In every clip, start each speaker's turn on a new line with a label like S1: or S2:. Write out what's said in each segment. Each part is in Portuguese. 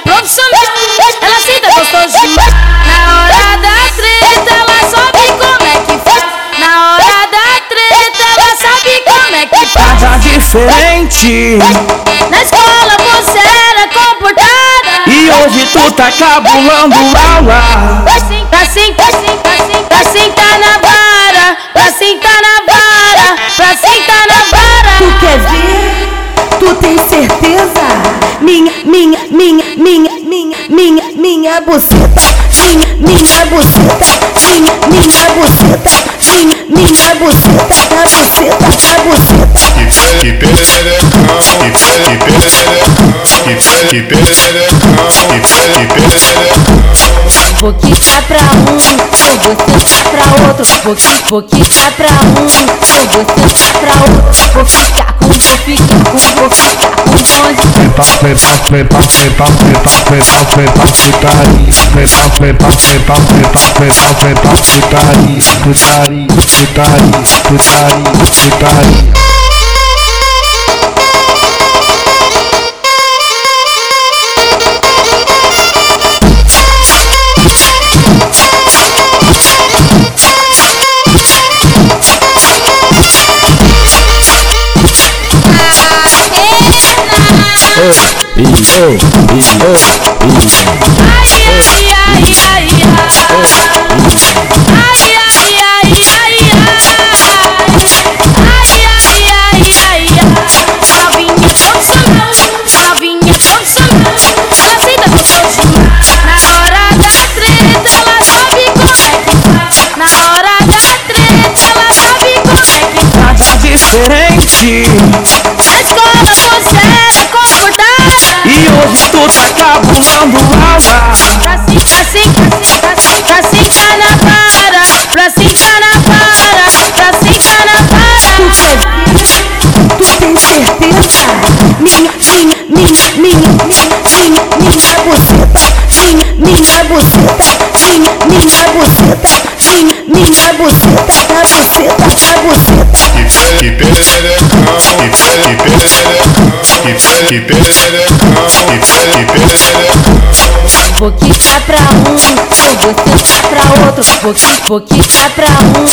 S1: profissional,
S2: ela se dá gostoso demais.
S1: Na hora da treta, ela sabe
S2: como é que faz. Na hora da treta, ela sabe como é que faz. Tá diferente. Na escola você era
S3: comportada. E hoje tu tá cabulando aula. Tá sim, tá sim. Minha buceta. Minha, minha buceta. Minha, minha buceta. Minha, minha buceta. A buceta, a buceta.
S4: que pererecão, que pe- que pererecão, que pe- que pererecão, que pe- que pererecão.
S2: Quicar pra um, sentar pra outro. Quicar pra um, sentar pra outro. Vou ficar me pump me pump me pump me pump me
S5: pump me pump me body me pump me pump me pump me pump me pump me pump me body
S1: me body
S2: me body me body me body diferente. Era comportada.
S1: E tu tá aula.
S2: Pra sim, pra sim, pra sim, pra sentar na vara. Pra sentar na vara. Pra sentar na
S3: Tu
S2: vara.
S3: quer ver? Tu tem certeza? Minha, minha, minha, minha, minha, minha, minha buceta. Minha, minha buceta. Minha, minha buceta. Minha, minha buceta. A buceta, a buceta.
S4: que pe- que pererecão, que pe- que pererecão, que pe- que pererecão,
S2: Vou quicar pra um, eu vou sentar pra outro. Vou, qui- vou quicar pra um,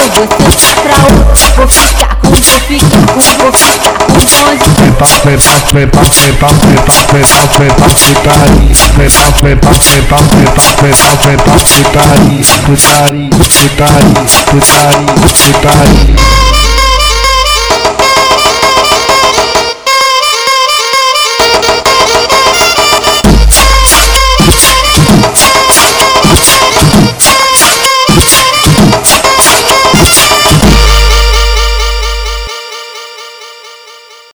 S2: eu vou sentar pra outro. Vou ficar com, vou ficar com, vou ficar com um monte.
S5: Feta, feta, feta, feta, feta, feta, feta, putaria. Feta, feta, feta, feta, feta, feta, putaria. Putaria, putaria, putaria, putaria.